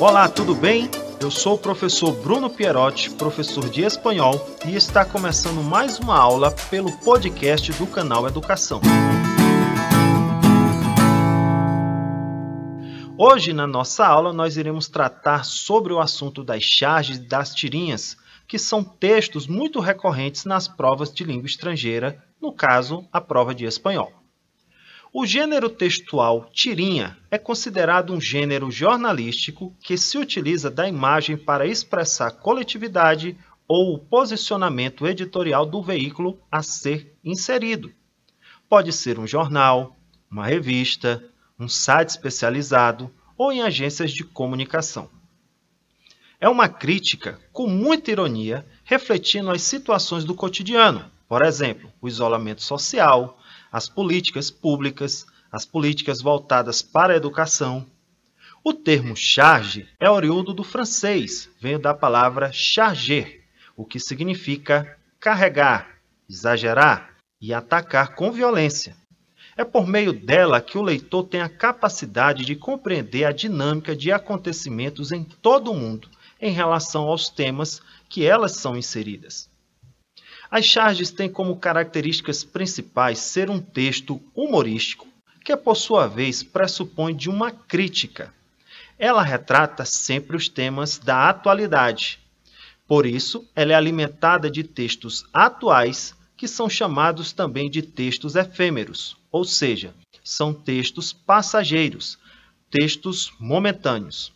Olá, tudo bem? Eu sou o professor Bruno Pierotti, professor de espanhol, e está começando mais uma aula pelo podcast do canal Educação. Hoje, na nossa aula, nós iremos tratar sobre o assunto das charges das tirinhas, que são textos muito recorrentes nas provas de língua estrangeira, no caso, a prova de espanhol. O gênero textual tirinha é considerado um gênero jornalístico que se utiliza da imagem para expressar coletividade ou o posicionamento editorial do veículo a ser inserido. Pode ser um jornal, uma revista, um site especializado ou em agências de comunicação. É uma crítica com muita ironia, refletindo as situações do cotidiano, por exemplo, o isolamento social, as políticas públicas, as políticas voltadas para a educação. O termo charge é oriundo do francês, veio da palavra charger, o que significa carregar, exagerar e atacar com violência. É por meio dela que o leitor tem a capacidade de compreender a dinâmica de acontecimentos em todo o mundo em relação aos temas que elas são inseridas. As charges têm como características principais ser um texto humorístico, que por sua vez pressupõe de uma crítica. Ela retrata sempre os temas da atualidade. Por isso, ela é alimentada de textos atuais, que são chamados também de textos efêmeros, ou seja, são textos passageiros, textos momentâneos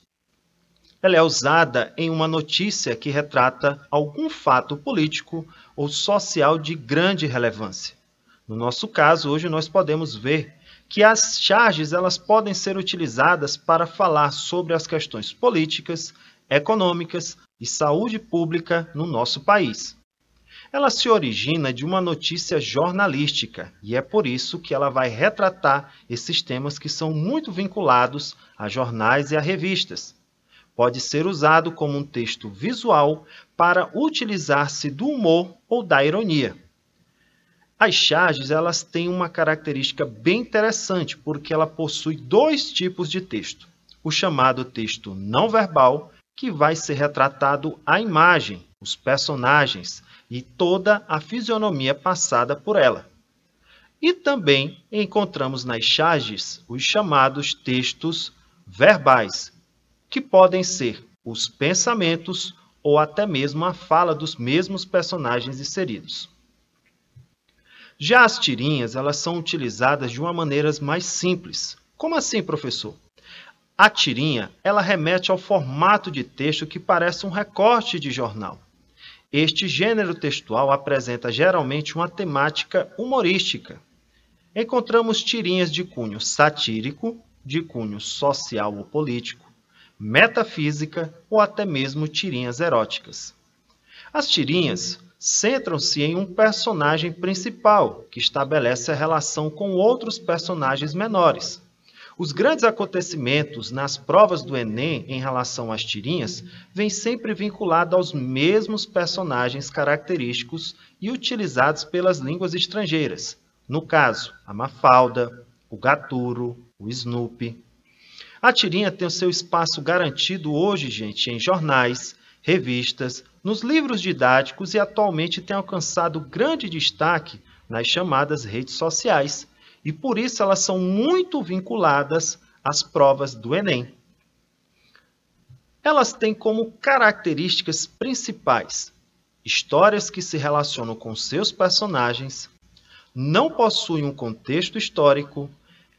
ela é usada em uma notícia que retrata algum fato político ou social de grande relevância. No nosso caso, hoje nós podemos ver que as charges elas podem ser utilizadas para falar sobre as questões políticas, econômicas e saúde pública no nosso país. Ela se origina de uma notícia jornalística e é por isso que ela vai retratar esses temas que são muito vinculados a jornais e a revistas Pode ser usado como um texto visual para utilizar-se do humor ou da ironia. As charges elas têm uma característica bem interessante, porque ela possui dois tipos de texto. O chamado texto não verbal, que vai ser retratado a imagem, os personagens e toda a fisionomia passada por ela. E também encontramos nas charges os chamados textos verbais, que podem ser os pensamentos ou até mesmo a fala dos mesmos personagens inseridos. Já as tirinhas, elas são utilizadas de uma maneira mais simples. Como assim, professor? A tirinha, ela remete ao formato de texto que parece um recorte de jornal. Este gênero textual apresenta geralmente uma temática humorística. Encontramos tirinhas de cunho satírico, de cunho social ou político, metafísica ou até mesmo tirinhas eróticas. As tirinhas centram-se em um personagem principal, que estabelece a relação com outros personagens menores. Os grandes acontecimentos nas provas do Enem em relação às tirinhas vêm sempre vinculados aos mesmos personagens característicos e utilizados pelas línguas estrangeiras. No caso, a Mafalda, o Gaturo, o Snoopy. A tirinha tem o seu espaço garantido hoje, gente, em jornais, revistas, nos livros didáticos e atualmente tem alcançado grande destaque nas chamadas redes sociais. E por isso elas são muito vinculadas às provas do Enem. Elas têm como características principais histórias que se relacionam com seus personagens, não possuem um contexto histórico,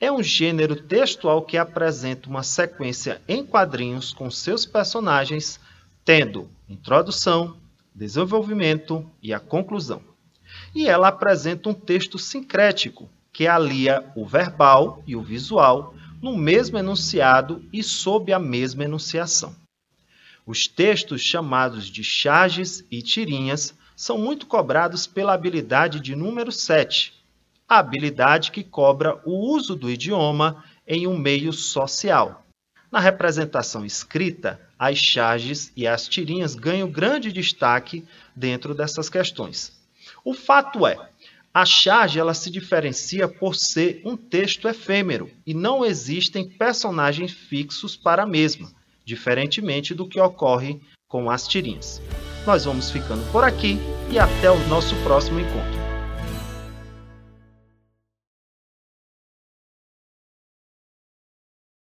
é um gênero textual que apresenta uma sequência em quadrinhos com seus personagens, tendo introdução, desenvolvimento e a conclusão. E ela apresenta um texto sincrético, que alia o verbal e o visual no mesmo enunciado e sob a mesma enunciação. Os textos chamados de charges e tirinhas são muito cobrados pela habilidade de número 7, a habilidade que cobra o uso do idioma em um meio social. Na representação escrita, as charges e as tirinhas ganham grande destaque dentro dessas questões. O fato é, a charge ela se diferencia por ser um texto efêmero e não existem personagens fixos para a mesma. diferentemente do que ocorre com as tirinhas. Nós vamos ficando por aqui e até o nosso próximo encontro.